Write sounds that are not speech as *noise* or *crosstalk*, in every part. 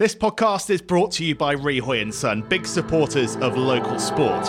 This podcast is brought to you by Rehoy and Son, big supporters of local sport.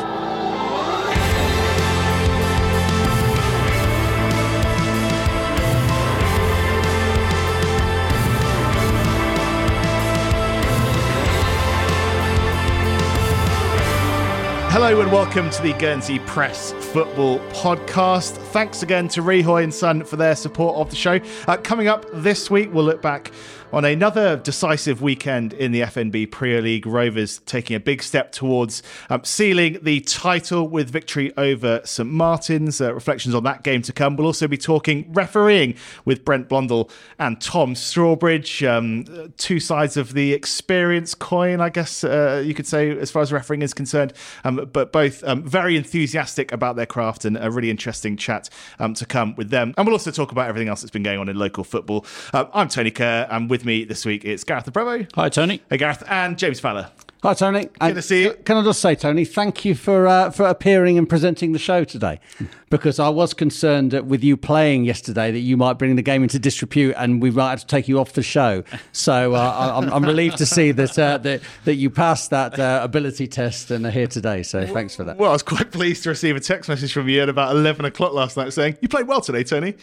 Hello and welcome to the Guernsey Press Football Podcast. Thanks again to Rehoy and Son for their support of the show. Uh, coming up this week, we'll look back on another decisive weekend in the FNB Premier League. Rovers taking a big step towards um, sealing the title with victory over St Martin's. Uh, reflections on that game to come. We'll also be talking refereeing with Brent Blundell and Tom Strawbridge. Um, two sides of the experience coin, I guess uh, you could say, as far as refereeing is concerned. Um, but both um, very enthusiastic about their craft and a really interesting chat um, to come with them. And we'll also talk about everything else that's been going on in local football. Uh, I'm Tony Kerr, and with me this week it's Gareth Le Prevost. Hi, Tony. Hey, Gareth, and James Fowler. Hi, Tony. Good to see you. Can I just say, Tony, thank you for uh, for appearing and presenting the show today, *laughs* because I was concerned that with you playing yesterday that you might bring the game into disrepute and we might have to take you off the show. *laughs* So uh, I'm, I'm relieved to see that uh, that that you passed that uh, ability test and are here today. So thanks for that. Well, I was quite pleased to receive a text message from you at about 11 o'clock last night saying, You played well today, Tony.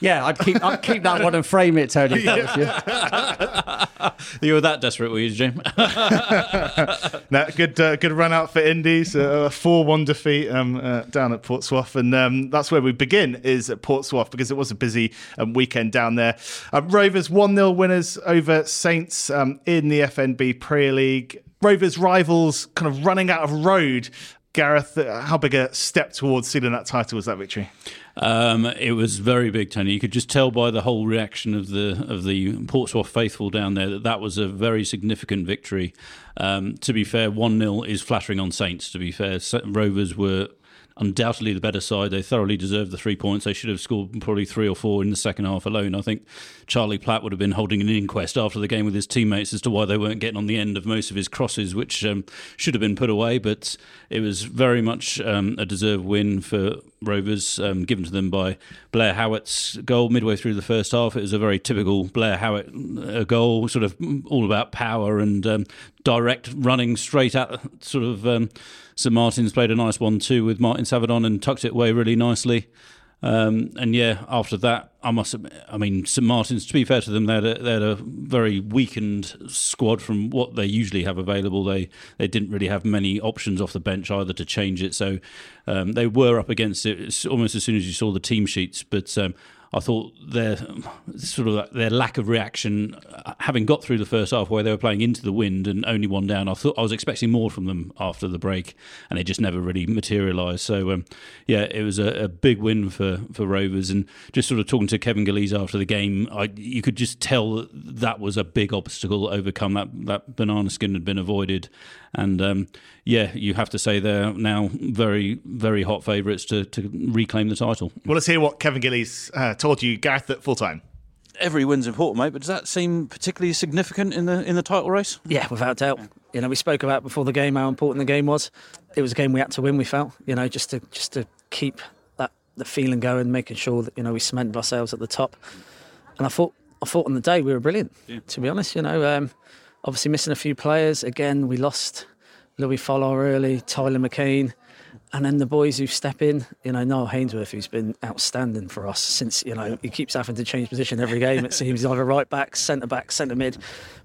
Yeah, I'd keep I'd keep that one and frame it, Tony. if I was you. *laughs* You were that desperate, were you, Jim? *laughs* No, good, uh, good run out for Indies. uh, A four-one defeat um, uh, down at Portsmouth, and um, that's where we begin. Is at Portsmouth because it was a busy um, weekend down there. Um, Rovers one 0 winners over Saints um, in the FNB Premier League. Rovers rivals kind of running out of road. Gareth, uh, how big a step towards sealing that title was that victory? Um, it was very big, Tony. You could just tell by the whole reaction of the of the Portsmouth faithful down there that that was a very significant victory. Um, to be fair, one 0 is flattering on Saints. To be fair, Rovers were undoubtedly the better side. They thoroughly deserved the three points. They should have scored probably three or four in the second half alone. I think Charlie Platt would have been holding an inquest after the game with his teammates as to why they weren't getting on the end of most of his crosses, which um, should have been put away. But it was very much um, a deserved win for Rovers, um, given to them by Blair Howitt's goal midway through the first half. It was a very typical Blair Howitt uh, goal, sort of all about power and um, direct running straight at sort of. St Martin's played a nice one too with Martin Savadon and tucked it away really nicely. Um, and yeah, after that, I must admit, I mean, St Martin's, to be fair to them, they had, a, they had a very weakened squad from what they usually have available. They they didn't really have many options off the bench either to change it. So um, they were up against it almost as soon as you saw the team sheets. But um, I thought their sort of their lack of reaction, uh, having got through the first half where they were playing into the wind and only one down, I thought I was expecting more from them after the break, and it just never really materialised. So um, yeah, it was a, a big win for for Rovers, and just sort of talking to Kevin Galeese after the game, I you could just tell that that was a big obstacle overcome. That that banana skin had been avoided, and um, yeah, you have to say they're now very very hot favourites to to reclaim the title. Well, let's hear what Kevin Gillies uh, told you, Gareth, at full time. every win's important, mate. But does that seem particularly significant in the in the title race? Yeah, without doubt. You know, we spoke about before the game how important the game was. It was a game we had to win. We felt, you know, just to just to keep that the feeling going, making sure that you know we cemented ourselves at the top. And I thought, I thought on the day we were brilliant. To be honest, you know, um, obviously missing a few players. Again, we lost Louis Follar early, Tyler McCain. And then the boys who step in, you know, Noel Hainsworth, who's been outstanding for us since, you know, he keeps having to change position every game. It seems he's either right back, centre back, centre mid,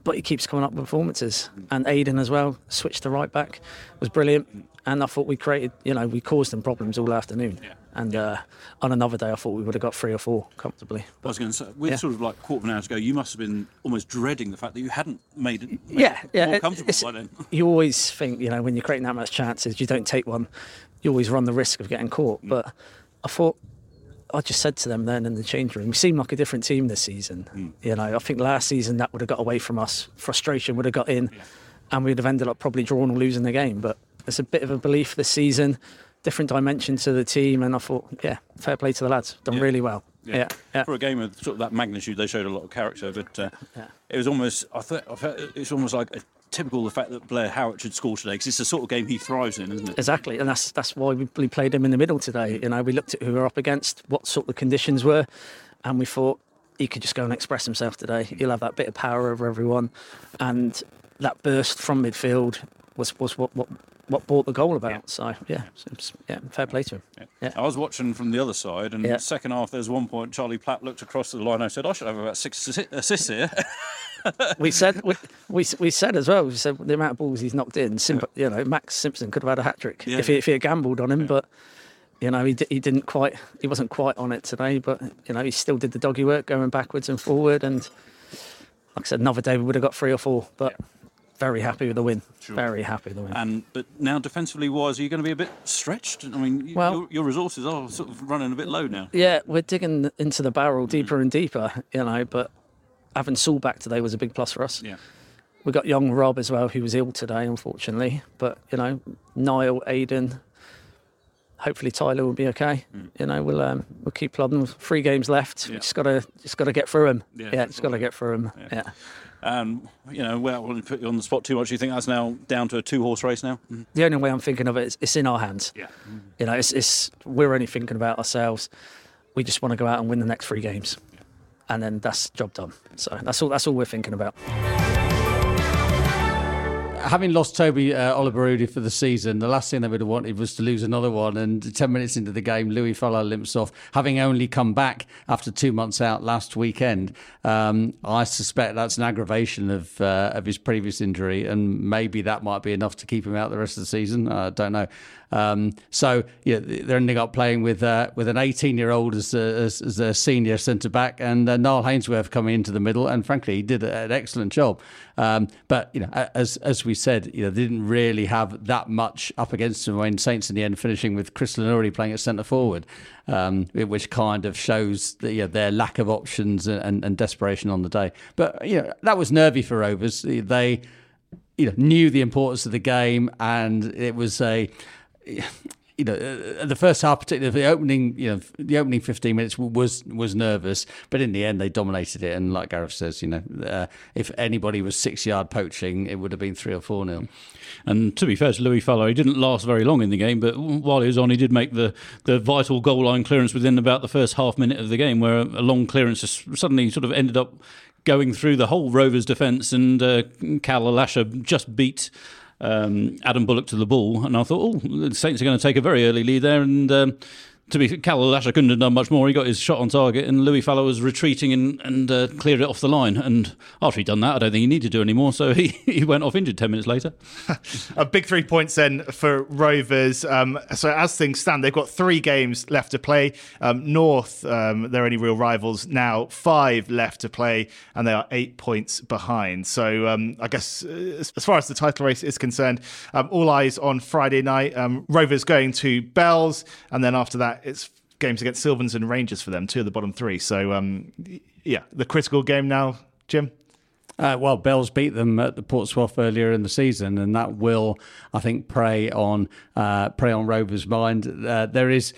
but he keeps coming up with performances. And Aiden as well, switched to right back, was brilliant. And I thought we created, you know, we caused them problems all afternoon. And uh, on another day, I thought we would have got three or four comfortably. I was going to say, with Yeah. sort of like quarter of an hour to go, you must have been almost dreading the fact that you hadn't made it made yeah, it yeah. more it- comfortable it's- by then. *laughs* You always think, you know, when you're creating that much chances, you don't take one, you always run the risk of getting caught. But I thought, I just said to them then in the change room, we seem like a different team this season. You know, I think last season that would have got away from us. Frustration would have got in, and we'd have ended up probably drawing or losing the game. But there's a bit of a belief this season, different dimension to the team, and I thought, yeah, fair play to the lads, done Yeah. really well. Yeah, yeah. For a game of sort of that magnitude, they showed a lot of character. But uh, it was almost, I thought, I felt it's almost like a typical the fact that Blair Howard should score today because it's the sort of game he thrives in, isn't it? Exactly, and that's that's why we we played him in the middle today. You know, we looked at who we were up against, what sort of conditions were, and we thought he could just go and express himself today. He'll have that bit of power over everyone, and that burst from midfield was was what what, what brought the goal about. So yeah, yeah, fair play to him. Yeah. I was watching from the other side, and Yeah. second half, there's one point Charlie Platt looked across the line. I said, I should have about six assists here. *laughs* we said we, we we said as well. We said the amount of balls he's knocked in. Simp- You know, Max Simpson could have had a hat trick Yeah. if he if he had gambled on him, but. You know, he, d- he didn't quite, he wasn't quite on it today, but, you know, he still did the doggy work going backwards and forward. And like I said, another day we would have got three or four, but very happy with the win. Very happy with the win. and but now defensively wise, are you going to be a bit stretched? I mean, Well- your, your resources are sort of running a bit low now. Yeah, we're digging into the barrel deeper and deeper, you know, but having Saul back today was a big plus for us. Yeah. We got young Rob as well, who was ill today, unfortunately. But you know, Niall, Aiden, hopefully Tyler will be okay. You know, we'll um, we'll keep plodding. Three games left. Yeah. Just gotta just gotta get through them. Yeah, Yeah, just gotta get through them. Yeah. And you know, well, I won't put you on the spot too much. You think that's now down to a two-horse race now? Mm-hmm. The only way I'm thinking of it is it's in our hands. Yeah. You know, it's, it's we're only thinking about ourselves. We just want to go out and win the next three games, and then that's job done. So that's all. That's all we're thinking about. Having lost Toby uh, Oliverudi for the season, the last thing they would have wanted was to lose another one. And 10 minutes into the game, Louis Fowler limps off, having only come back after two months out last weekend. Um, I suspect that's an aggravation of uh, of his previous injury, and maybe that might be enough to keep him out the rest of the season. I don't know. Um, so yeah, they're ending up playing with uh, with an 18 year old as, a- as, as a senior centre back, and uh, Niall Hainsworth coming into the middle. And frankly, he did an excellent job. Um, but you know, as as we said, you know, they didn't really have that much up against them when Saints in the end finishing with Chris Lenori playing at centre forward, um, which kind of shows the, you know, their lack of options and, and, and desperation on the day. But you know, that was nervy for Rovers. They you know knew the importance of the game, and it was a *sighs* you know uh, the first half, particularly the opening you know the opening fifteen minutes was was nervous, but in the end they dominated it. And like Gareth says, you know uh, if anybody was six yard poaching, it would have been three or four nil. And to be fair to Louis Fallow, he didn't last very long in the game, but while he was on, he did make the, the vital goal line clearance within about the first half minute of the game, where a long clearance just suddenly sort of ended up going through the whole Rovers defence, and uh, Cal Alasha just beat. Um, Adam Bullock to the ball, and I thought, oh, the Saints are going to take a very early lead there. And um, to be Cal Alasha couldn't have done much more. He got his shot on target, and Louis Fallow was retreating and, and uh, cleared it off the line. And after he'd done that, I don't think he needed to do any more. So *laughs* he, he went off injured ten minutes later. *laughs* A big three points then for Rovers. Um, so as things stand, they've got three games left to play. Um, North, um, they're only real rivals now. Five left to play, and they are eight points behind. So um, I guess uh, as as far as the title race is concerned, um, all eyes on Friday night. Um, Rovers going to Bells, and then after that, it's games against Sylvans and Rangers for them, two of the bottom three. So um, yeah, the critical game now, Jim. Uh, well, Bells beat them at the Portsmouth earlier in the season, and that will, I think, prey on uh, prey on Rovers' mind. Uh, there is,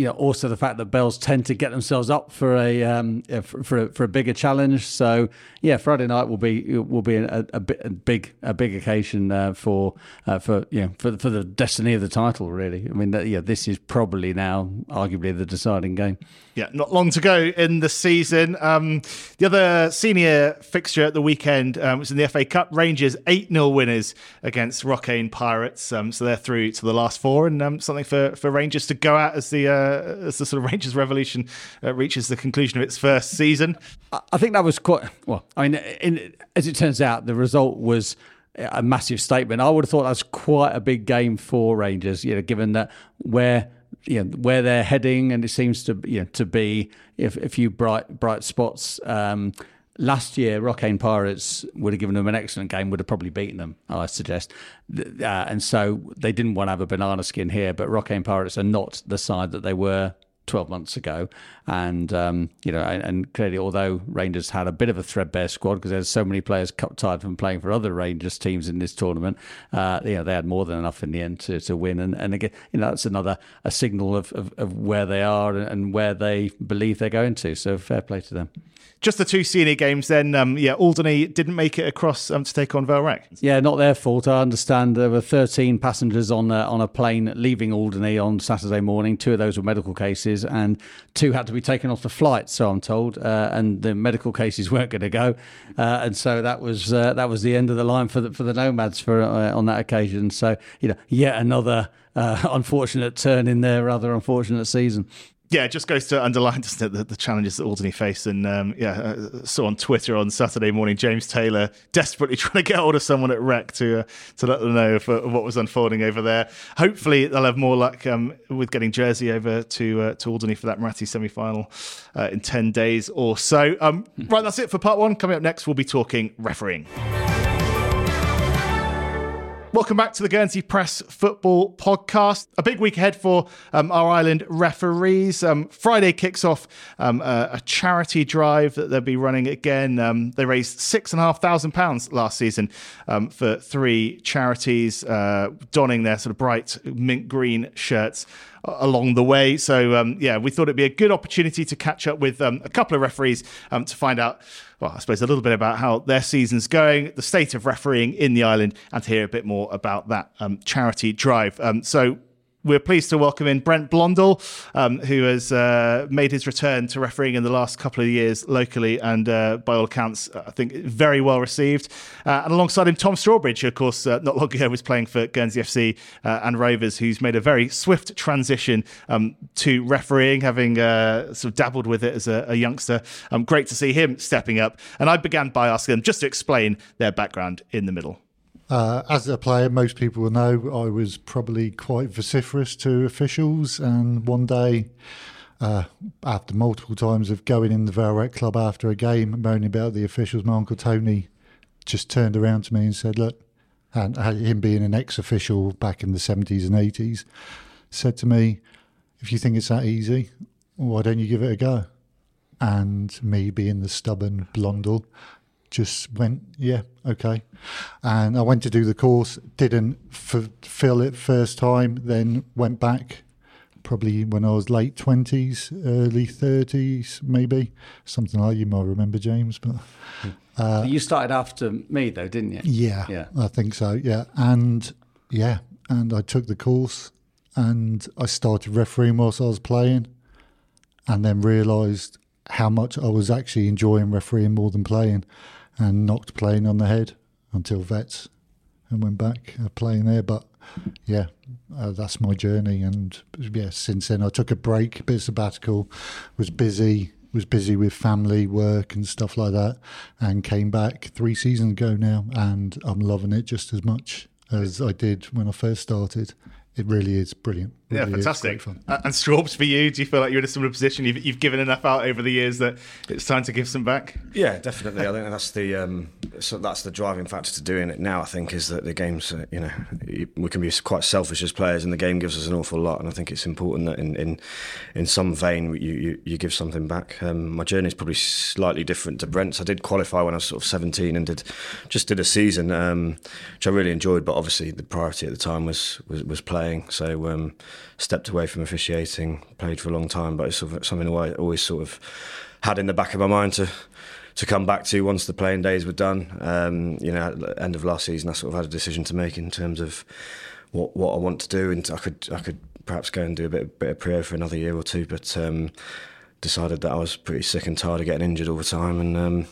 you know, also the fact that Bells tend to get themselves up for a um, for for a, for a bigger challenge. So yeah, Friday night will be will be a, a, a big a big occasion uh, for uh, for you know for for the destiny of the title. Really, I mean, yeah, this is probably now arguably the deciding game. Yeah, not long to go in the season. Um, the other senior fixture at the weekend um, was in the FA Cup. Rangers 8 0 winners against Rocquaine Pirates. Um, so they're through to the last four, and um, something for, for Rangers to go out as the uh, as the sort of Rangers revolution uh, reaches the conclusion of its first season. I- I think that was quite well. I mean, in, as it turns out, the result was a massive statement. I would have thought that was quite a big game for Rangers. You know, given that where you know where they're heading, and it seems to you know to be a few bright bright spots. Um, Last year, Rocquaine Pirates would have given them an excellent game, would have probably beaten them, I suggest. Uh, and so they didn't want to have a banana skin here, but Rocquaine Pirates are not the side that they were 12 months ago. And, um, you know, and, and clearly, although Rangers had a bit of a threadbare squad because there's so many players cup tied from playing for other Rangers teams in this tournament, uh, you know, they had more than enough in the end to, to win. And, and again, you know, that's another a signal of, of, of where they are and where they believe they're going to. So fair play to them. Just the two senior games then. Um, yeah, Alderney didn't make it across um, to take on Vale Rec. Yeah, not their fault. I understand there were 13 passengers on a, on a plane leaving Alderney on Saturday morning. Two of those were medical cases. Cases, and two had to be taken off the flight. So I'm told, uh, and the medical cases *laughs* weren't going to go, uh, and so that was uh, that was the end of the line for the for the nomads for uh, on that occasion. So you know, yet another uh, *laughs* unfortunate turn in their rather unfortunate season yeah, it just goes to underline, *laughs* doesn't it, the, the challenges that Alderney face. And um, yeah, uh, saw on Twitter on Saturday morning James Taylor desperately *laughs* trying to get hold of someone at Rec to uh, to let them know of, uh, what was unfolding over there. Hopefully, they'll have more luck um, with getting Jersey over to uh, to Alderney for that Muratti semi final uh, in ten days or so. Um, *laughs* right, that's it for part one. Coming up next, we'll be talking refereeing. Welcome back to the Guernsey Press Football Podcast. A big week ahead for um, our island referees. Um, Friday kicks off um, a, a, charity drive that they'll be running again. Um, they raised six and a half thousand pounds last season um, for three charities, uh, donning their sort of bright mint green shirts along the way. So, um, yeah, we thought it'd be a good opportunity to catch up with um, a couple of referees um, to find out, well, I suppose a little bit about how their season's going, the state of refereeing in the island, and to hear a bit more about that um, charity drive. Um, so, we're pleased to welcome in Brent Blondell, um, who has uh, made his return to refereeing in the last couple of years locally, and uh, by all accounts, I think very well received. Uh, and alongside him, Tom Strawbridge, who, of course, uh, not long ago was playing for Guernsey FC uh, and Rovers, who's made a very swift transition um, to refereeing, having uh, sort of dabbled with it as a, a youngster. Um, great to see him stepping up. And I began by asking them just to explain their background in the middle. Uh, as a player, most people will know I was probably quite vociferous to officials, and one day, uh, after multiple times of going in the Vale Rec club after a game, moaning about the officials, my uncle Tony just turned around to me and said, "Look," and him being an ex-official back in the seventies and eighties, said to me, "If you think it's that easy, why don't you give it a go?" And me being the stubborn blondel, just went, yeah, okay. And I went to do the course, didn't fulfill it first time, then went back probably when I was late 20s, early 30s, maybe. Something like you might remember, James. But uh, You started after me, though, didn't you? Yeah, yeah, I think so, yeah. And yeah, and I took the course and I started refereeing whilst I was playing and then realised how much I was actually enjoying refereeing more than playing and knocked playing on the head until vets and went back playing there. But yeah, uh, that's my journey. And yeah, since then I took a break, a bit sabbatical, was busy, was busy with family, work, and stuff like that, and came back three seasons ago now, and I'm loving it just as much as I did when I first started it really is brilliant. Yeah, fantastic. And Straubs, for you, do you feel like you're in a similar position? You've, you've, given enough out over the years that it's time to give some back. Yeah, definitely. I think that's the um, so that's the driving factor to doing it now. I think is that the game's uh, you know we can be quite selfish as players, and the game gives us an awful lot. And I think it's important that in in, in some vein you, you, you give something back. Um, my journey is probably slightly different to Brent's. I did qualify when I was sort of 17 and did just did a season, um, which I really enjoyed. But obviously the priority at the time was was, was playing. So um, stepped away from officiating, played for a long time, but it's sort of something I always sort of had in the back of my mind to to come back to once the playing days were done. Um, you know, at the end of last season, I sort of had a decision to make in terms of what what I want to do, and I could I could perhaps go and do a bit, bit of Priaulx for another year or two, but um, decided that I was pretty sick and tired of getting injured all the time, and um,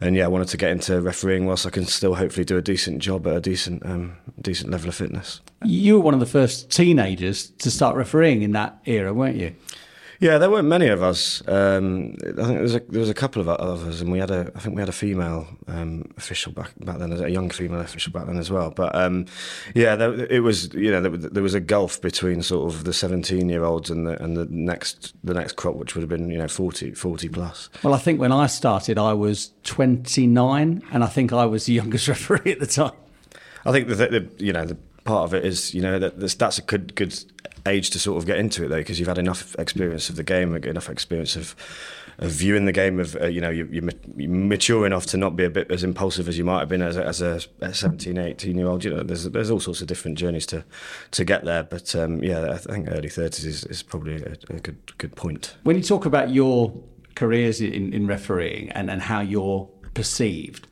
and yeah, I wanted to get into refereeing whilst I can still hopefully do a decent job at a decent um, decent level of fitness. You were one of the first teenagers to start refereeing in that era, weren't you? Yeah, there weren't many of us. Um, I think there was a, there was a couple of others, and we had a I think we had a female um, official back back then, a young female official back then as well. But um, yeah, there, it was you know there, there, was a gulf between sort of the seventeen year olds and the and the next the next crop, which would have been you know 40, 40 plus. Well, I think when I started, I was twenty nine, and I think I was the youngest *laughs* referee at the time. I think the, the you know the part of it is you know that that's a good good age to sort of get into it though, because you've had enough experience of the game, enough experience of, of viewing the game. Of uh, you know, you're, you're, mature enough to not be a bit as impulsive as you might have been as a, as a 17, 18 year old. You know, there's there's all sorts of different journeys to to get there. But um, yeah, I think early thirties is, is probably a, a, good good point. When you talk about your careers in, in refereeing and, and how you're perceived,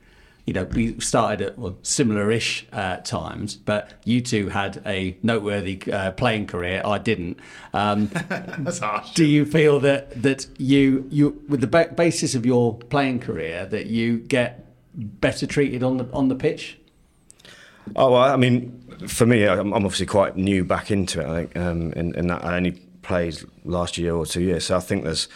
you know, we started at well, similar-ish uh, times, but you two had a noteworthy uh, playing career. I didn't. Um, *laughs* That's harsh. do you feel that that you you with the ba- basis of your playing career that you get better treated on the on the pitch? Oh, well, I mean, for me, I'm I'm obviously quite new back into it. I think um, in, in that I only played last year or two years, so I think there's,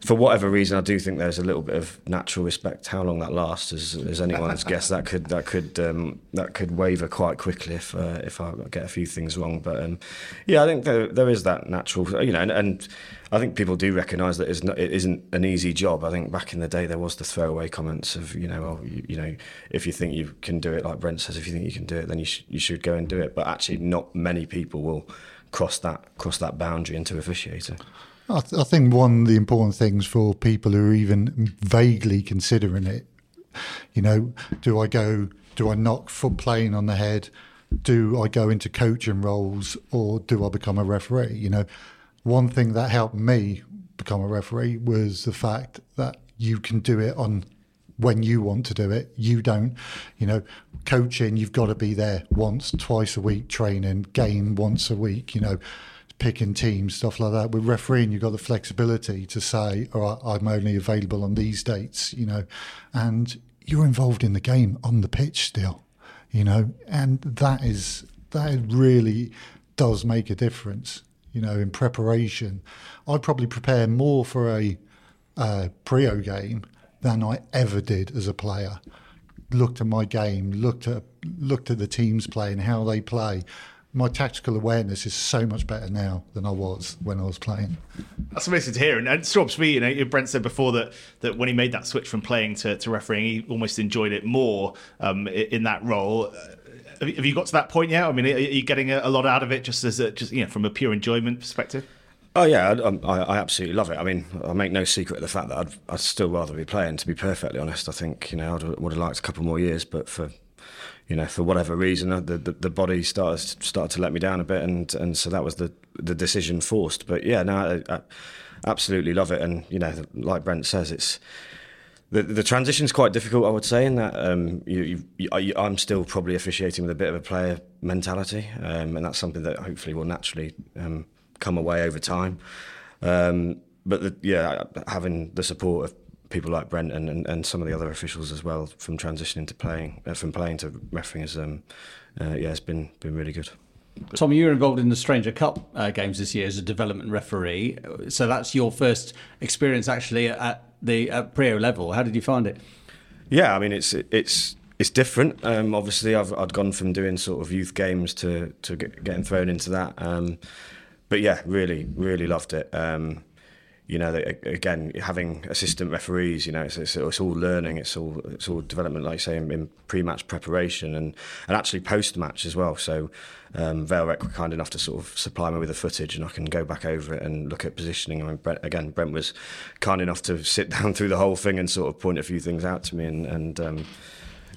for whatever reason, I do think there's a little bit of natural respect. How long that lasts is, is anyone's guess. That could that could um, that could waver quite quickly if uh, if I get a few things wrong. But um, yeah, I think there, there is that natural, you know, and, and I think people do recognise that it's not, it isn't an easy job. I think back in the day there was the throwaway comments of you know, well, you, you know, if you think you can do it, like Brent says, if you think you can do it, then you sh- you should go and do it. But actually, not many people will cross that cross that boundary into officiating. I, th- I think one of the important things for people who are even vaguely considering it, you know, do I go, do I knock foot playing on the head? Do I go into coaching roles or do I become a referee? You know, one thing that helped me become a referee was the fact that you can do it on when you want to do it. You don't, you know, coaching, you've got to be there once, twice a week, training, game once a week, you know, picking teams, stuff like that. With refereeing, you've got the flexibility to say, all right, I'm only available on these dates, you know, and you're involved in the game on the pitch still, you know, and that is, that really does make a difference, you know, in preparation. I probably prepare more for a uh, Priaulx game than I ever did as a player. Looked at my game, looked at looked at the teams playing, how they play. My tactical awareness is so much better now than I was when I was playing. That's amazing to hear. And, and Straubs, me, you know, Brent said before that that when he made that switch from playing to, to refereeing, he almost enjoyed it more um, in that role. Uh, Have you- got to that point yet? I mean, are you getting a, a lot out of it, just as a, just you know, from a pure enjoyment perspective? Oh yeah, I, I, I absolutely love it. I mean, I make no secret of the fact that I'd, I'd still rather be playing. To be perfectly honest, I think you know I would have liked a couple more years, but for you know for whatever reason, the the, the body started started to let me down a bit, and, and so that was the the decision forced. But yeah, no, I, I absolutely love it, and you know, like Brent says, it's the the transition's quite difficult, I would say, in that um, you, you, I- I'm still probably officiating with a bit of a player mentality, um, and that's something that hopefully will naturally um, come away over time. Um, but the, yeah, having the support of people like Brent and, and, some of the other officials as well from transitioning to playing, uh, from playing to refereeing, has um, uh, yeah, it's been been really good. Tom, you were involved in the Stranger Cup uh, games this year as a development referee. So that's your first experience actually at the at Priaulx level. How did you find it? Yeah, I mean it's it's it's different. Um, obviously, I've I'd gone from doing sort of youth games to to get, getting thrown into that. Um, but yeah, really really loved it. Um, you know, again, having assistant referees, you know, it's, it's, it's all learning, it's all it's all development, like you say, in, in pre-match preparation and, and actually post-match as well. So, um, Vale Rec were kind enough to sort of supply me with the footage, and I can go back over it and look at positioning. I mean, Brent, again, Brent was kind enough to *laughs* sit down through the whole thing and sort of point a few things out to me, and, and um,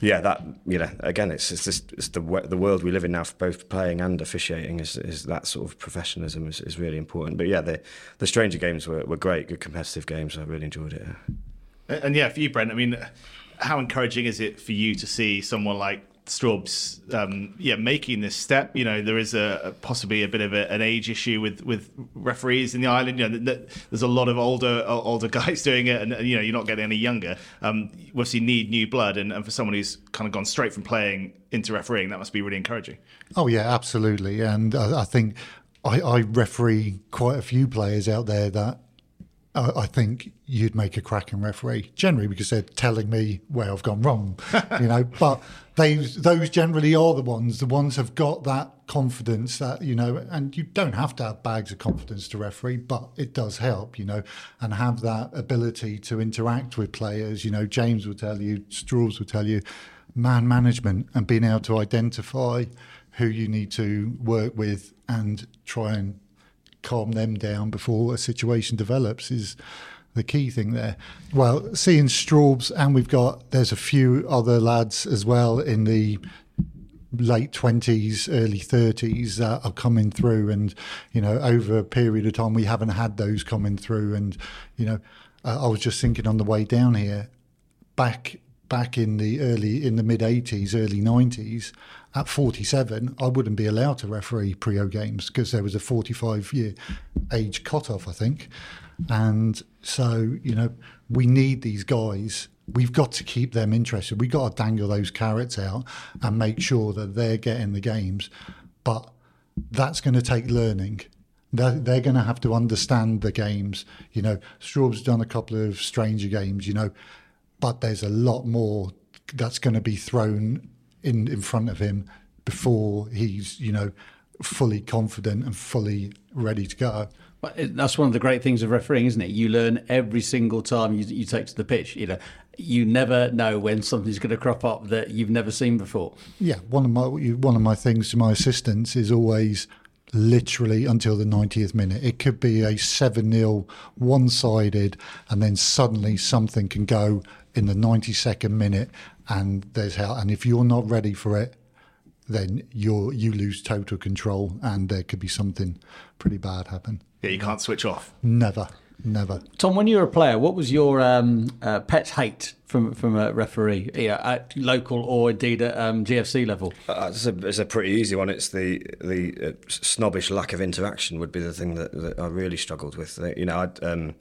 yeah, that you know, again, it's it's just it's the the world we live in now for both playing and officiating is, is that sort of professionalism is, is really important. But yeah, the the Stranger games were, were great, good competitive games. I really enjoyed it. And and yeah, for you, Brent, I mean, how encouraging is it for you to see someone like Straubs, um, yeah, making this step? You know, there is a, a possibly a bit of a, an age issue with, with referees in the island. You know, th- th- there's a lot of older older guys *laughs* doing it, and, you know, you're not getting any younger. Um, you obviously, need new blood, and, and for someone who's kind of gone straight from playing into refereeing, that must be really encouraging. Oh yeah, absolutely. And I, I think I, I referee quite a few players out there that I, I think you'd make a cracking referee. Generally, because they're telling me where I've gone wrong, *laughs* you know. But they those generally are the ones. The ones have got that confidence that you know, and you don't have to have bags of confidence to referee, but it does help, you know, and have that ability to interact with players. You know, James will tell you, Straws will tell you, man management and being able to identify who you need to work with and try and calm them down before a situation develops is the key thing there. Well, seeing Straubs, and we've got there's a few other lads as well in the late 20s early 30s that are coming through and you know over a period of time we haven't had those coming through and you know uh, i was just thinking on the way down here back back in the early in the mid 80s, early 90s, at 47, I wouldn't be allowed to referee Priaulx games because there was a 45 year age cutoff, I think. And so, you know, we need these guys. We've got to keep them interested. We've got to dangle those carrots out and make sure that they're getting the games. But that's going to take learning. They're, they're going to have to understand the games. You know, Straub's done a couple of stranger games, you know, but there's a lot more that's going to be thrown in, in front of him before he's, you know, fully confident and fully ready to go. That's one of the great things of refereeing, isn't it? You learn every single time you, you take to the pitch. You know, you never know when something's going to crop up that you've never seen before. Yeah, one of my one of my things to my assistants is always literally until the 90th minute. It could be a 7 0 one sided, and then suddenly something can go in the 92nd minute, and there's hell. And if you're not ready for it, then you're you lose total control, and there could be something pretty bad happen. Yeah, you can't switch off. Never, never. Tom, when you were a player, what was your um, uh, pet hate from from a referee, yeah, at local or indeed at um, GFC level? Uh, it's, a, it's a pretty easy one. It's the the uh, snobbish lack of interaction would be the thing that, that I really struggled with. You know, I'd, um,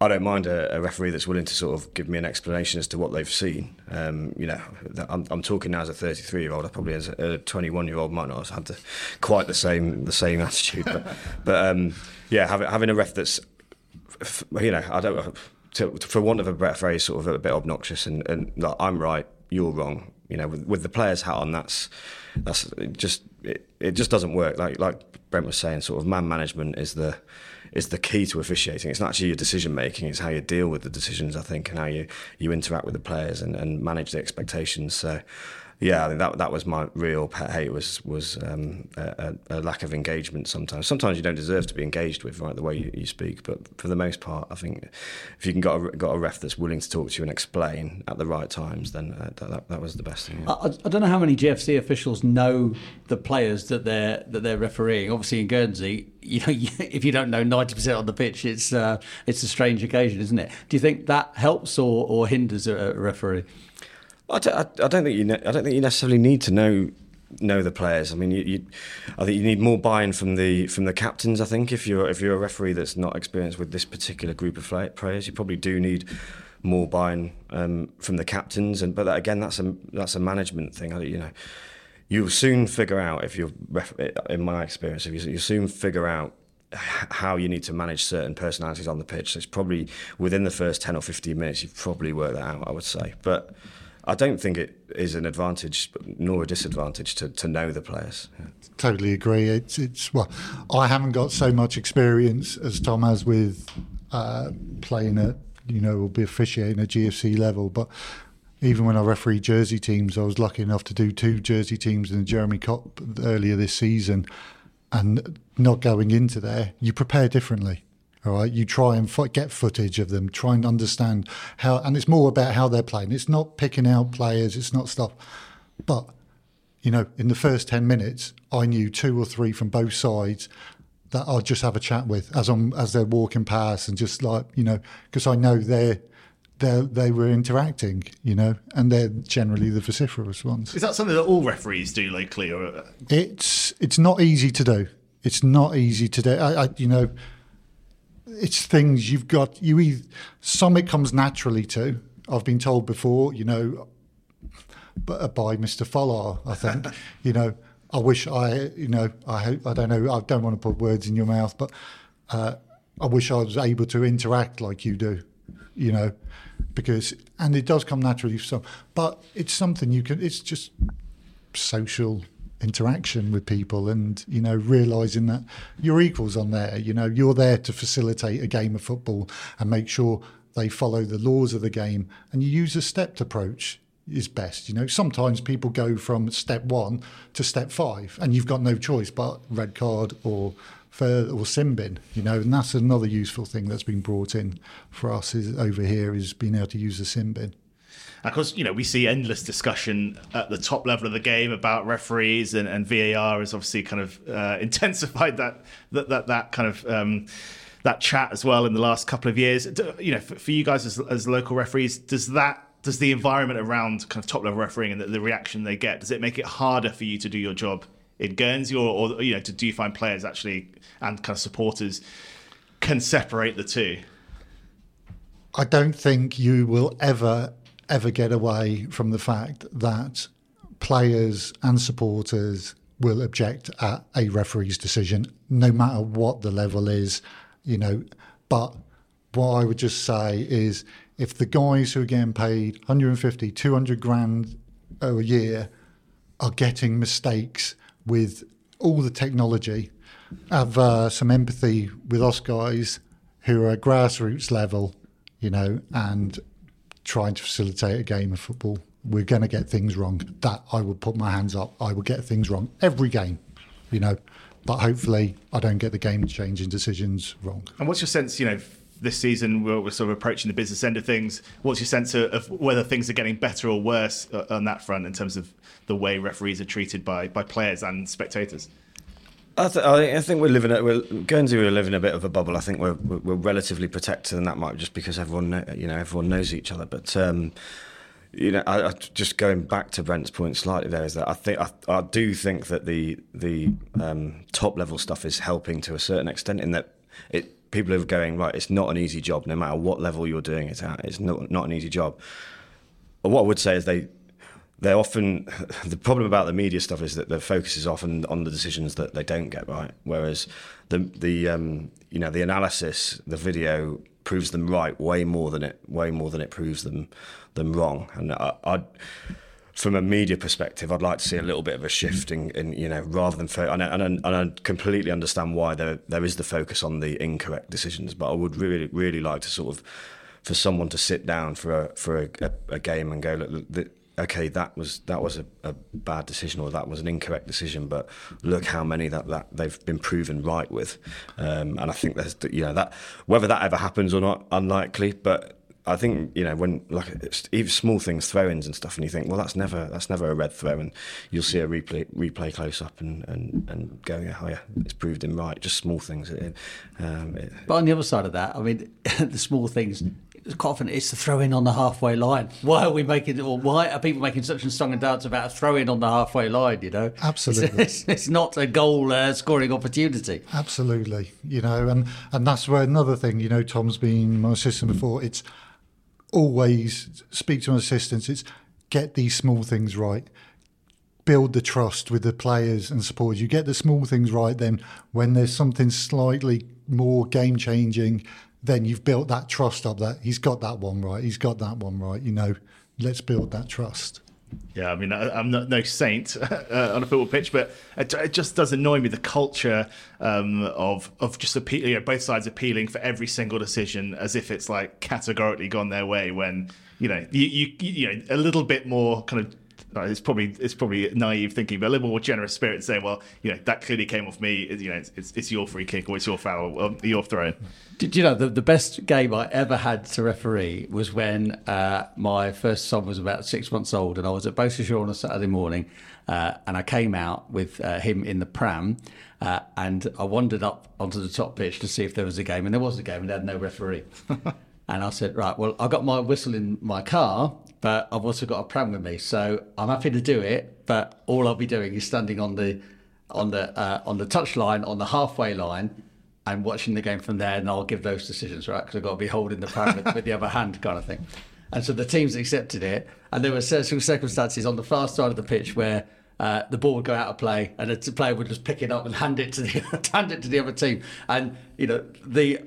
I don't mind a, a referee that's willing to sort of give me an explanation as to what they've seen. Um, you know, I'm, I'm talking now as a 33 year old. I probably as a 21 year old might not have had the, quite the same the same *laughs* attitude. But, but um, yeah, having, having a ref that's you know, I don't, to, for want of a better phrase, sort of a bit obnoxious and, and like, I'm right, you're wrong. You know, with, with the player's hat on, that's that's just it, it just doesn't work. Like like Brent was saying, sort of man management is the is the key to officiating. It's not actually your decision making; it's how you deal with the decisions, I think, and how you you interact with the players and, and manage the expectations. So. Yeah, I think that that was my real pet hate was was um, a, a lack of engagement. Sometimes, sometimes you don't deserve to be engaged with, right? The way you, you speak, but for the most part, I think if you can got a, got a ref that's willing to talk to you and explain at the right times, then uh, that, that that was the best thing. yeah. I, I don't know how many GFC officials know the players that they're that they're refereeing. Obviously, in Guernsey, *laughs* you know, if you don't know ninety percent on the pitch, it's uh, it's a strange occasion, isn't it? Do you think that helps or, or hinders a referee? I don't, think you. Ne- I don't think you necessarily need to know know the players. I mean, you, you, I think you need more buy-in from the from the captains. I think if you're if you're a referee that's not experienced with this particular group of players, you probably do need more buy-in um, from the captains. And but that, again, that's a that's a management thing. You know, you'll soon figure out if you're in my experience, if you you soon figure out how you need to manage certain personalities on the pitch. So it's probably within the first 10 or 15 minutes, you've probably worked that out, I would say. But I don't think it is an advantage nor a disadvantage to, to know the players. Yeah. Totally agree. It's it's well, I haven't got so much experience as Tom has with uh, playing at you know or be officiating at GFC level, but even when I referee Jersey teams, I was lucky enough to do two Jersey teams in the Jeremy Cup earlier this season, and not going into there, you prepare differently. All right, you try and fo- get footage of them, try and understand how, and it's more about how they're playing. It's not picking out players, it's not stuff, but you know, in the first 10 minutes, I knew two or three from both sides that I'd just have a chat with as I'm as they're walking past and just like, you know, because I know they're, they they were interacting, you know, and they're generally the vociferous ones. Is that something that all referees do locally? Or uh, It's it's not easy to do. It's not easy to do. I, I you know, it's things you've got. You either some it comes naturally to. I've been told before, you know, but by Mr. Follar, I think, *laughs* you know, I wish I, you know, I hope I don't know. I don't want to put words in your mouth, but uh, I wish I was able to interact like you do, you know, because and it does come naturally for some, but it's something you can. It's just social interaction with people and you know realizing that you're equals on there. You know you're there to facilitate a game of football and make sure they follow the laws of the game and you use a stepped approach is best. You know sometimes people go from step 1 to step 5 and you've got no choice but red card or fur or sin bin you know and that's another useful thing that's been brought in for us is over here is being able to use the sin bin of course, you know, we see endless discussion at the top level of the game about referees and, and VAR has obviously kind of uh, *laughs* intensified that, that that that kind of um, that chat as well in the last couple of years. Do- You know, for, for you guys as, as local referees, does that does the environment around kind of top level refereeing and the, the reaction they get does it make it harder for you to do your job in Guernsey, or, or you know, do you find players actually and kind of supporters can separate the two? I don't think you will ever ever get away from the fact that players and supporters will object at a referee's decision, no matter what the level is, you know. But what I would just say is if the guys who are getting paid 150, 200 grand a year are getting mistakes with all the technology, have uh, some empathy with us guys who are grassroots level, you know, and trying to facilitate a game of football. We're going to get things wrong. That I would put my hands up. I would get things wrong every game, you know. But hopefully, I don't get the game changing decisions wrong. And what's your sense, you know, this season we're, we're, sort of approaching the business end of things. What's your sense of, of, whether things are getting better or worse uh, on that front in terms of the way referees are treated by, by players and spectators? I, th- I, think we're living. A, we're Guernsey. We're living a bit of a bubble. I think we're we're relatively protected, and that might just because everyone know, you know everyone knows each other. But um, you know, I, I, just going back to Brent's point slightly there is that I think I, I do think that the the um, top level stuff is helping to a certain extent in that it people are going right. It's not an easy job, no matter what level you're doing it at. It's not not an easy job. But what I would say is they they often *laughs* the problem about the media stuff is that the focus is often on the decisions that they don't get right, whereas the the um, you know the analysis, the video proves them right way more than it way more than it proves them them wrong. And I, I'd from a media perspective, I'd like to see a little bit of a shift in, in you know, rather than fo- and, I, and, I, and I completely understand why there there is the focus on the incorrect decisions, but I would really really like to sort of for someone to sit down for a for a, a, a game and go look. The, okay, that was that was a, a, bad decision or that was an incorrect decision, but look how many that, that they've been proven right with, um, and I think there's you know that whether that ever happens or not, unlikely, but I think you know when like even small things, throw-ins and stuff, and you think, well, that's never that's never a red throw, and you'll see a replay replay close up and and and go, yeah, oh yeah, it's proved him right. Just small things. Um, it, but on the other side of that, I mean, *laughs* the small things. Quite often, it's the throw in on the halfway line. *laughs* Why are we making, or why are people making such a song and dance about a throw in on the halfway line? You know, absolutely, it's, *laughs* it's, it's not a goal uh, scoring opportunity. Absolutely, you know, and and that's where another thing, you know, Tom's been my assistant before. It's always speak to an assistant. It's get these small things right. Build the trust with the players and supporters. You get the small things right, then when there's something slightly more game changing, then you've built that trust up. That he's got that one right. He's got that one right. You know, let's build that trust. Yeah, I mean, I, am not no saint *laughs* uh, on a football pitch, but it, it, just does annoy me the culture um, of of just appeal, you know, both sides appealing for every single decision as if it's like categorically gone their way. When you know, you you, you know, a little bit more kind of it's probably it's probably naive thinking, but a little more generous spirit saying, well, you know, that clearly came off me. You know, it's, it's, it's your free kick or it's your foul, or your throw. Did you know the, the best game I ever had to referee was when uh, my first son was about six months old, and I was at Beausejour on a Saturday morning, uh, and I came out with uh, him in the pram, uh, and I wandered up onto the top pitch to see if there was a game, and there was a game, and they had no referee. *laughs* and I said, right, well, I've got my whistle in my car, but I've also got a pram with me, so I'm happy to do it. But all I'll be doing is standing on the on the uh, on the touch line, on the halfway line, and watching the game from there. And I'll give those decisions, right? Because I've got to be holding the pram with, with the other hand, kind of thing. And so the teams accepted it, and there were certain circumstances on the far side of the pitch where. Uh, the ball would go out of play, and the player would just pick it up and hand it to the *laughs* hand it to the other team. And you know the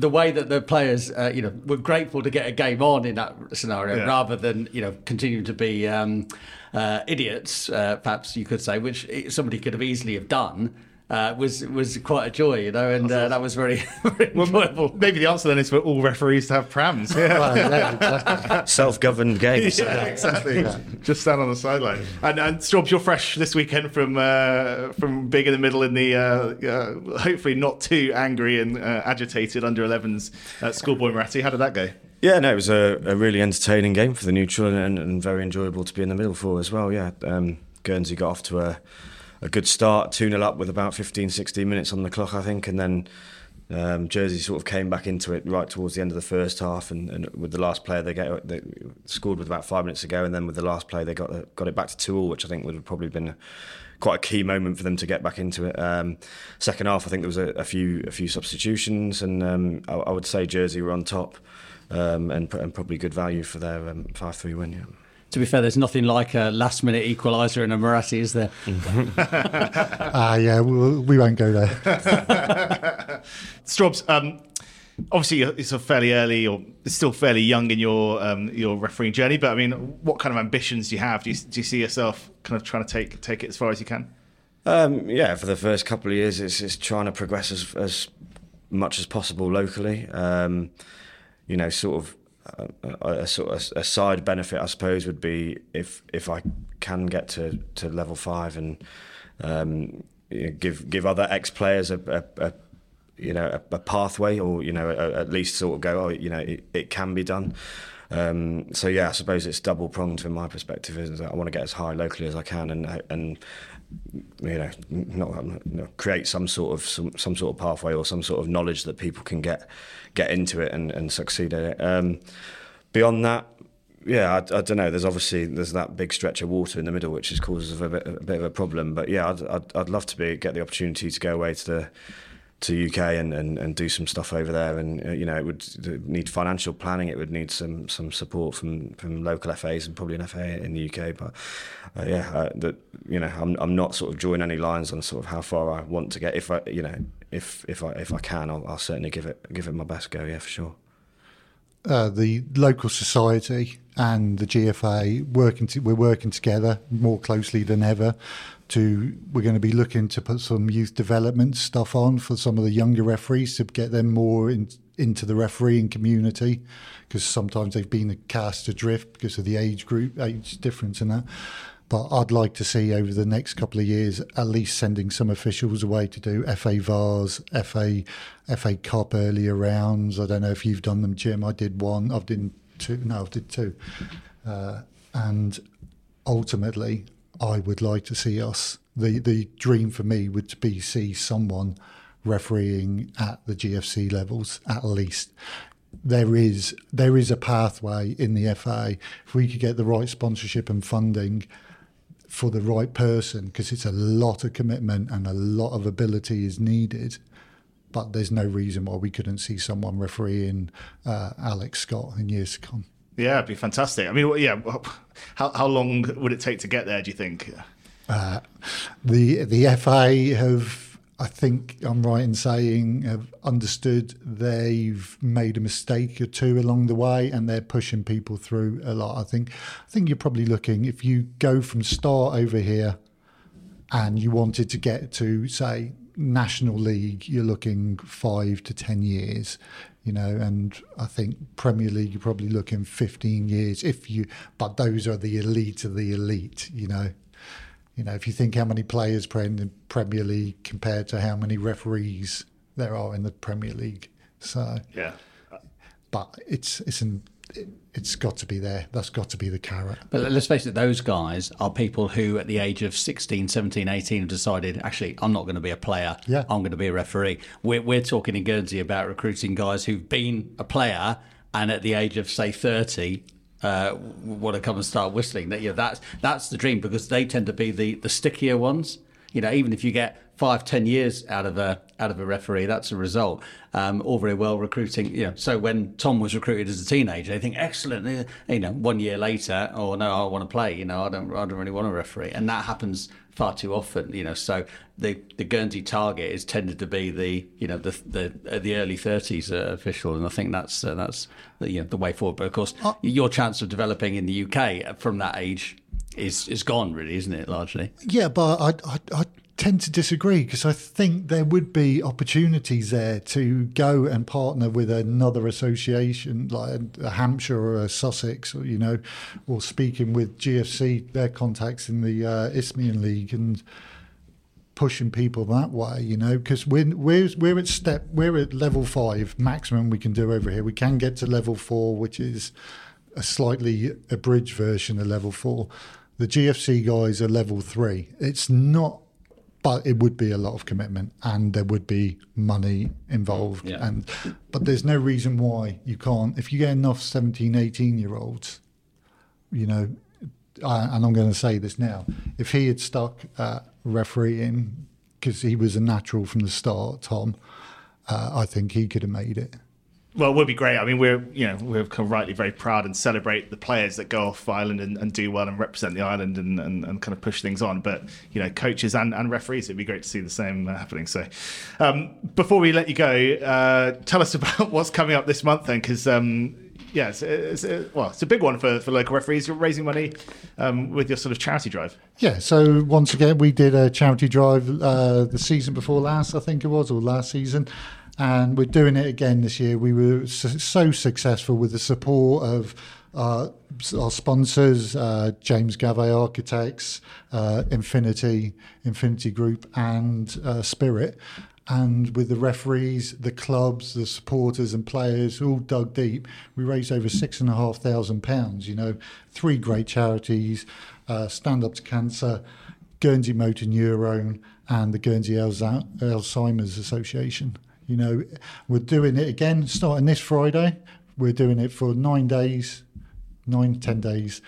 the way that the players, uh, you know, were grateful to get a game on in that scenario, yeah. rather than you know continue to be um, uh, idiots, uh, perhaps you could say, which somebody could have easily have done uh, was was quite a joy, you know, and uh, that was very, *laughs* very well, enjoyable. Maybe the answer then is for all referees to have prams. *laughs* Yeah. well. *laughs* Self-governed games. Yeah, exactly. Yeah. Just stand on the sideline. And, and Storms, you're fresh this weekend from uh, from big in the middle in the uh, uh, hopefully not too angry and uh, agitated under 11s at Schoolboy Muratti. How did that go? Yeah, no, it was a, a really entertaining game for the neutral and, and, very enjoyable to be in the middle for as well. Yeah, um, Guernsey got off to a a good start, 2 0 up with about 15, 16 minutes on the clock, I think, and then Um, Jersey sort of came back into it right towards the end of the first half, and, and with the last player they get they scored with about five minutes ago, and then with the last play they got got it back to two all, which I think would have probably been a, quite a key moment for them to get back into it. Um, second half, I think there was a, a few a few substitutions, and um, I, I, would say Jersey were on top, um, and, and, probably good value for their um, five three win. Yeah to be fair, there's nothing like a last minute equaliser in a Muratti, is there? *laughs* Ah, uh, yeah, we, we, won't go there. *laughs* Strobs, um, obviously it's a fairly early or still fairly young in your um, your refereeing journey, but I mean, what kind of ambitions do you have? Do you, do you see yourself kind of trying to take take it as far as you can? Um, yeah, for the first couple of years, it's, it's trying to progress as, as much as possible locally. Um, you know, sort of a, sort of a side benefit, I suppose, would be if if I can get to, to level five and um, give give other ex players a, a, you know a, pathway, or you know at least sort of go, oh, you know, it, it can be done. Um, so yeah, I suppose it's double pronged from my perspective. Is I want to get as high locally as I can, and and you know, not, create some sort of some, some sort of pathway or some sort of knowledge that people can get get into it and, and succeed at it. Um, beyond that, yeah, I, I, don't know. There's obviously there's that big stretch of water in the middle, which is causes a bit, a bit of a problem. But yeah, I'd, I'd, I'd love to be get the opportunity to go away to the to UK and, and, and do some stuff over there. And uh, you know, it would need financial planning. It would need some some support from, from local FAs and probably an FA in the UK. But uh, yeah, uh, that you know, I'm I'm not sort of drawing any lines on sort of how far I want to get. If I you know if if I if I can, I'll, I'll certainly give it give it my best go. Yeah, for sure. Uh, the local society and the GFA working to, we're working together more closely than ever to we're going to be looking to put some youth development stuff on for some of the younger referees to get them more in, into the refereeing community because sometimes they've been cast adrift because of the age group age difference and that but I'd like to see over the next couple of years at least sending some officials away to do FA Vases, FA FA Cup earlier rounds. I don't know if you've done them, Jim. I did one. I've done two. No, I did two. Uh, and ultimately, I would like to see us. The the dream for me would be see someone refereeing at the GFC levels at least. There is there is a pathway in the FA if we could get the right sponsorship and funding for the right person because it's a lot of commitment and a lot of ability is needed. But there's no reason why we couldn't see someone refereeing uh, Alex Scott in years to come. Yeah, it'd be fantastic. I mean, yeah, how how long would it take to get there? Do you think? Uh, the the FA have, I think I'm right in saying, have understood they've made a mistake or two along the way, and they're pushing people through a lot. I think I think you're probably looking if you go from start over here, and you wanted to get to say national league, you're looking five to ten years you know, and I think Premier League you're probably looking 15 years if you, but those are the elite of the elite, you know. You know, if you think how many players play in the Premier League compared to how many referees there are in the Premier League, so yeah, but it's it's an it, has got to be there. That's got to be the carrot. But let's face it, those guys are people who, at the age of 16, 17, 18, have decided, actually, I'm not going to be a player. Yeah. I'm going to be a referee. We're, we're talking in Guernsey about recruiting guys who've been a player and at the age of, say, 30, uh, want to come and start whistling. That, you know, that's, that's the dream because they tend to be the, the stickier ones. You know, even if you get five, ten years out of a out of a referee. That's a result. Um, all very well recruiting. You know, so when Tom was recruited as a teenager, they think excellent. Uh, you know, one year later, oh no, I want to play. You know, I don't, I don't really want to referee, and that happens far too often. You know, so the the Guernsey target is tended to be the you know the the uh, the early thirties uh, official, and I think that's uh, that's the, you know, the way forward. But of course, uh, your chance of developing in the UK from that age is is gone, really, isn't it? Largely. Yeah, but I I, I tend to disagree because I think there would be opportunities there to go and partner with another association like a Hampshire or a Sussex, or, you know, or speaking with GFC, their contacts in the uh, Isthmian League and pushing people that way, you know, because we're, we're, we're at step, we're at level five maximum we can do over here. We can get to level four, which is a slightly abridged version of level four. The GFC guys are level three. It's not but it would be a lot of commitment and there would be money involved Yeah. and but there's no reason why you can't if you get enough 17 18 year olds you know I, and i'm going to say this now if he had stuck uh, refereeing because he was a natural from the start tom uh, i think he could have made it Well, it would be great. I mean, we're you know we're kind of rightly very proud and celebrate the players that go off island and, and do well and represent the island and, and, and kind of push things on. But you know, coaches and, and referees, it'd be great to see the same uh, happening. So, um, before we let you go, uh, tell us *laughs* about what's coming up this month then, because. Um, yeah, it's, it's, uh, well, it's a big one for, for local referees. You're raising money um, with your sort of charity drive. Yeah, so once again, we did a charity drive uh, the season before last, I think it was, or last season, and we're doing it again this year. We were su- so successful with the support of uh, our sponsors, uh, James Gavey Architects, uh, Infinity, Infinity Group, and uh, Spirit. And with the referees, the clubs, the supporters, and players all dug deep, we raised over six and a half thousand pounds. You know, three great charities: uh, Stand Up to Cancer, Guernsey Motor Neurone, and the Guernsey Alzheimer's Association. You know, we're doing it again starting this Friday. We're doing it for nine days, nine ten days,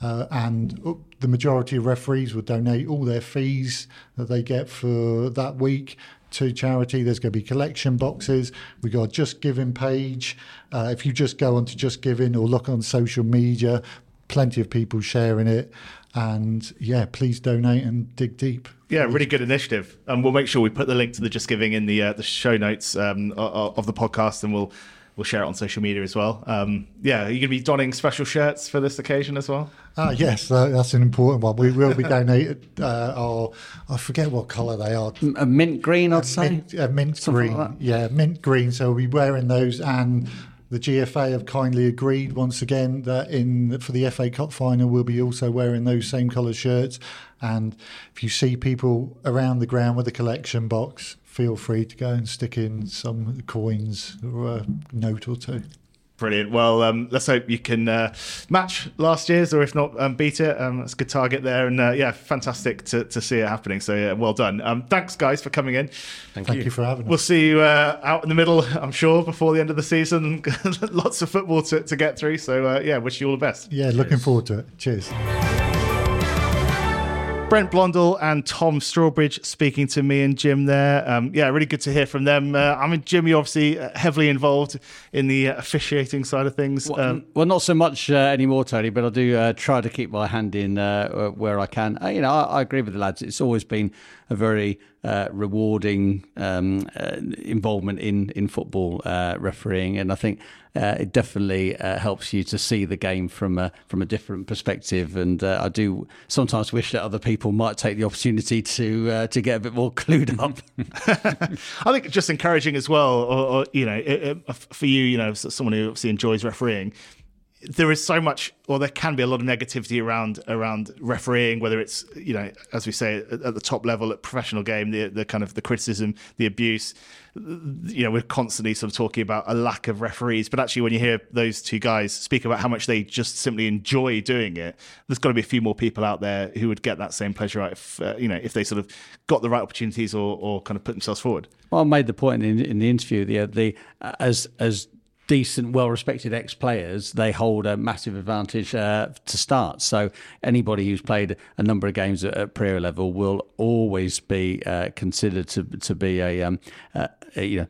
uh, and the majority of referees will donate all their fees that they get for that week to charity. There's going to be collection boxes. We got a Just Giving page. Uh, if you just go onto Just Giving or look on social media, plenty of people sharing it. And yeah, please donate and dig deep. Yeah, really good initiative. And we'll make sure we put the link to the Just Giving in the uh, the show notes um, o- o- of the podcast, and we'll we'll share it on social media as well. Um, yeah, are you going to be donning special shirts for this occasion as well? Ah, yes, uh, that's an important one. We will be donated *laughs* uh, our, I forget what colour they are. A mint green, I'd say. Mint, uh, mint Something green. like that. yeah, mint green. So we'll be wearing those, and the GFA have kindly agreed once again that in for the FA Cup final we'll be also wearing those same colour shirts. And if you see people around the ground with a collection box, feel free to go and stick in some coins or a note or two. Brilliant. Well, um, let's hope you can uh, match last year's, or if not, um, beat it. Um, that's a good target there, and uh, yeah, fantastic to, to see it happening. So yeah, well done. Um, thanks, guys, for coming in. Thank, Thank you. you for having us. We'll see you uh, out in the middle, I'm sure, before the end of the season. *laughs* Lots of football to, to get through. So uh, yeah, wish you all the best. yeah, looking forward to it. Cheers. Brent Blondell and Tom Strawbridge speaking to me and Jim there. Um, yeah, really good to hear from them. Uh, I mean, Jim, you're obviously uh, heavily involved in the uh, officiating side of things. Um, well, not so much uh, anymore, Tony, but I do uh, try to keep my hand in uh, where I can. Uh, you know, I, I agree with the lads. It's always been a very uh, rewarding um, uh, involvement in in football uh, refereeing, and I think uh, it definitely uh, helps you to see the game from a from a different perspective. And uh, I do sometimes wish that other people might take the opportunity to uh, to get a bit more *laughs* clued up. *laughs* I think just encouraging as well, or, or you know, it, it, for you, you know, someone who obviously enjoys refereeing. There is so much, or there can be a lot of negativity around around refereeing, whether it's you know, as we say at, at the top level at professional game, the the kind of the criticism, the abuse. You know, we're constantly sort of talking about a lack of referees, but actually, when you hear those two guys speak about how much they just simply enjoy doing it, there's got to be a few more people out there who would get that same pleasure out if uh, you know if they sort of got the right opportunities or, or kind of put themselves forward. Well, I made the point in, in the interview the the uh, as as decent, well-respected ex-players, they hold a massive advantage uh, to start. So anybody who's played a number of games at, at Premier level will always be uh, considered to to be a um, uh, you know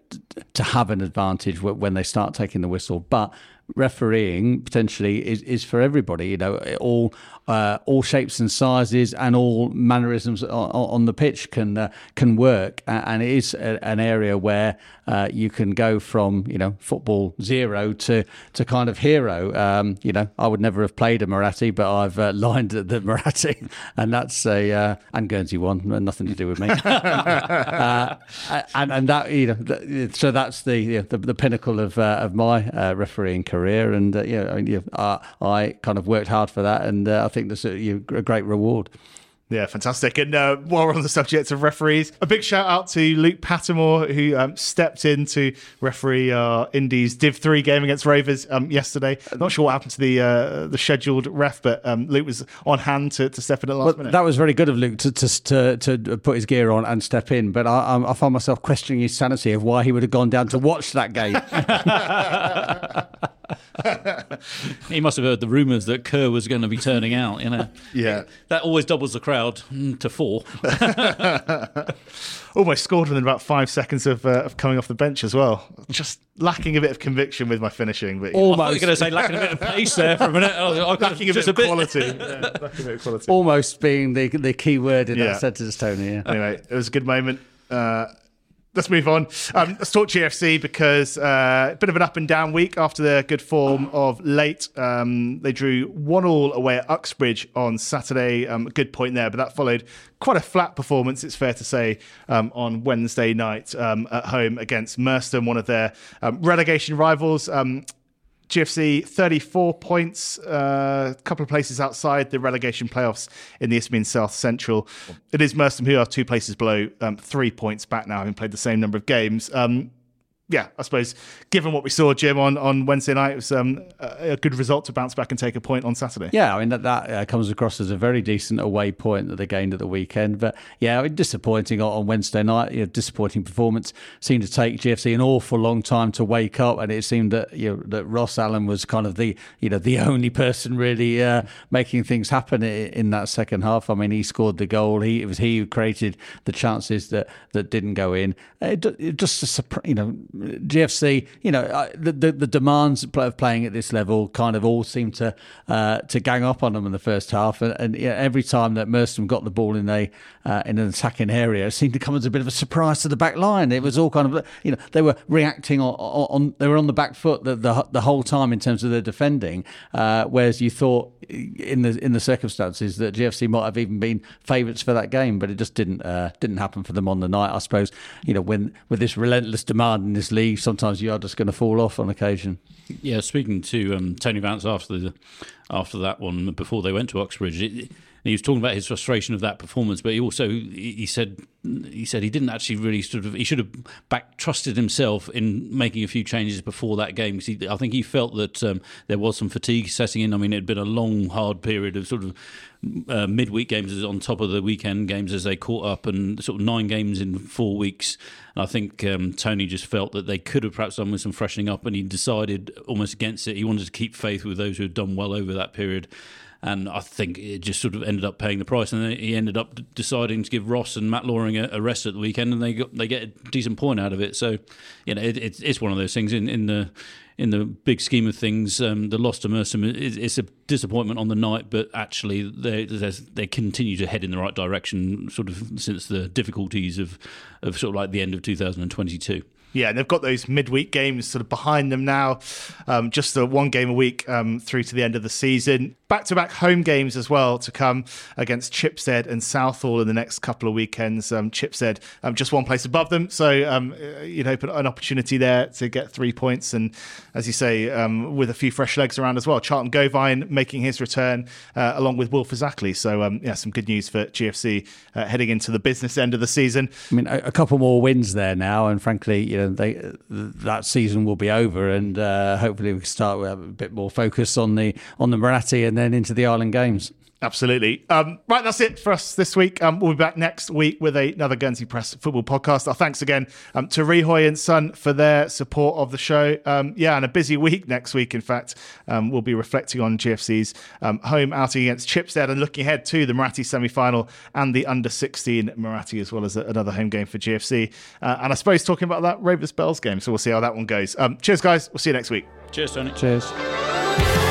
to have an advantage when they start taking the whistle, but. Refereeing potentially is, is for everybody, you know, all uh, all shapes and sizes and all mannerisms on, on the pitch can uh, can work, and it is a, an area where uh, you can go from you know football zero to to kind of hero. Um, you know, I would never have played a Muratti, but I've uh, *laughs* lined at the Muratti, and that's a uh, and Guernsey one, nothing to do with me. *laughs* uh, and and that you know, so that's the the, the pinnacle of uh, of my uh, refereeing career, and uh, yeah, I, mean, uh, I kind of worked hard for that, and uh, I think that's a, you know, a great reward. Yeah, fantastic. And uh, while we're on the subject of referees, a big shout out to Luke Pattermore, who um, stepped in to referee uh, Indy's Div 3 game against Rovers um, yesterday. Not sure what happened to the uh, the scheduled ref, but um, Luke was on hand to, to step in at the last Well, minute. that was very good of Luke to, to, to, to put his gear on and step in. But I, I, I found myself questioning his sanity of why he would have gone down to watch that game. *laughs* *laughs* He must have heard the rumours that Kerr was going to be turning out. You know, Yeah. that always doubles the crowd mm, to four. *laughs* Almost scored within about five seconds of, uh, of coming off the bench as well. Just lacking a bit of conviction with my finishing, but I thought you were almost, going to say lacking a bit of pace there for a minute. I, I lacking a bit just of quality. *laughs* Yeah, lacking a bit of quality. almost being the, the key word in Yeah. that sentence, Tony. Yeah. anyway, it was a good moment. Uh, let's move on. Um, let's talk GFC because uh, a bit of an up and down week after their good form of late. Um, they drew one all away at Uxbridge on Saturday. Um, good point there, but that followed quite a flat performance. It's fair to say um, on Wednesday night um, at home against Merstham, one of their um, relegation rivals. GFC 34 points, uh, a couple of places outside the relegation playoffs in the Isthmian South Central. It is Merstham who are two places below, um, three points back now, having played the same number of games. Um, yeah, I suppose given what we saw, Jim, on, on Wednesday night, it was um, a good result to bounce back and take a point on Saturday. Yeah, I mean that that uh, comes across as a very decent away point that they gained at the weekend. But yeah, I mean, disappointing on- Wednesday night. You know, disappointing performance. Seemed to take GFC an awful long time to wake up, and it seemed that you know, that Ross Allen was kind of the you know the *laughs* only person really uh, making things happen in that second half. I mean, he scored the goal. He it was he who created the chances that that didn't go in. It, it just you know GFC. You know uh, the, the the demands of playing at this level kind of all seemed to uh, to gang up on them in the first half, and, and every time that Merstham got the ball in a uh, in an attacking area, it seemed to come as a bit of a surprise to the back line. It was all kind of you know they were reacting on, on, they were on the back foot the, the the whole time in terms of their defending, uh, whereas you thought in the in the circumstances that GFC might have even been favourites for that game, but it just didn't uh, didn't happen for them on the night. I suppose you know when with this relentless demand in this league, sometimes you are just going to fall off on occasion. Yeah, speaking to um, Tony Vance after the after that one before they went to Uxbridge, it, he was talking about his frustration of that performance, but he also he said he said he didn't actually really sort of he should have back trusted himself in making a few changes before that game. 'cause he, I think he felt that um, there was some fatigue setting in. I mean, it had been a long, hard period of sort of uh, midweek games on top of the weekend games as they caught up, and sort of nine games in four weeks. And I think um, Tony just felt that they could have perhaps done with some freshening up, and he decided almost against it. He wanted to keep faith with those who had done well over that period. And I think it just sort of ended up paying the price, and he ended up deciding to give Ross and Matt Loring a, a rest at the weekend, and they got they get a decent point out of it. So, you know, it, it's it's one of those things in, in the in the big scheme of things. Um, the loss to Merstham is it's a disappointment on the night, but actually they they continue to head in the right direction, sort of since the difficulties of of sort of like the end of 2022. Yeah, and they've got those midweek games sort of behind them now. Um, just the one game a week um, through to the end of the season. Back to back home games as well to come against Chipstead and Southall in the next couple of weekends. Um, Chipstead um, just one place above them, so um, you know an opportunity there to get three points. And as you say, um, with a few fresh legs around as well. Charlton Gauvain making his return uh, along with Will Fazakerley. So yeah, some good news for GFC uh, heading into the business end of the season. I mean, a, a couple more wins there now, and frankly, you know, they that season will be over, and uh, hopefully we can start with a bit more focus on the on the Muratti and then into the Island Games. Absolutely. Um, right, that's it for us this week. Um, we'll be back next week with another Guernsey Press football podcast. Our thanks again um, to Rihoy and Son for their support of the show. Um, yeah, and a busy week next week. In fact, um, we'll be reflecting on GFC's um, home outing against Chipstead and looking ahead to the Muratti semi final and the under 16 Muratti, as well as another home game for GFC. Uh, and I suppose talking about that Rovers Bells game. So we'll see how that one goes. Um, cheers, guys. We'll see you next week. Cheers, Tony. Cheers.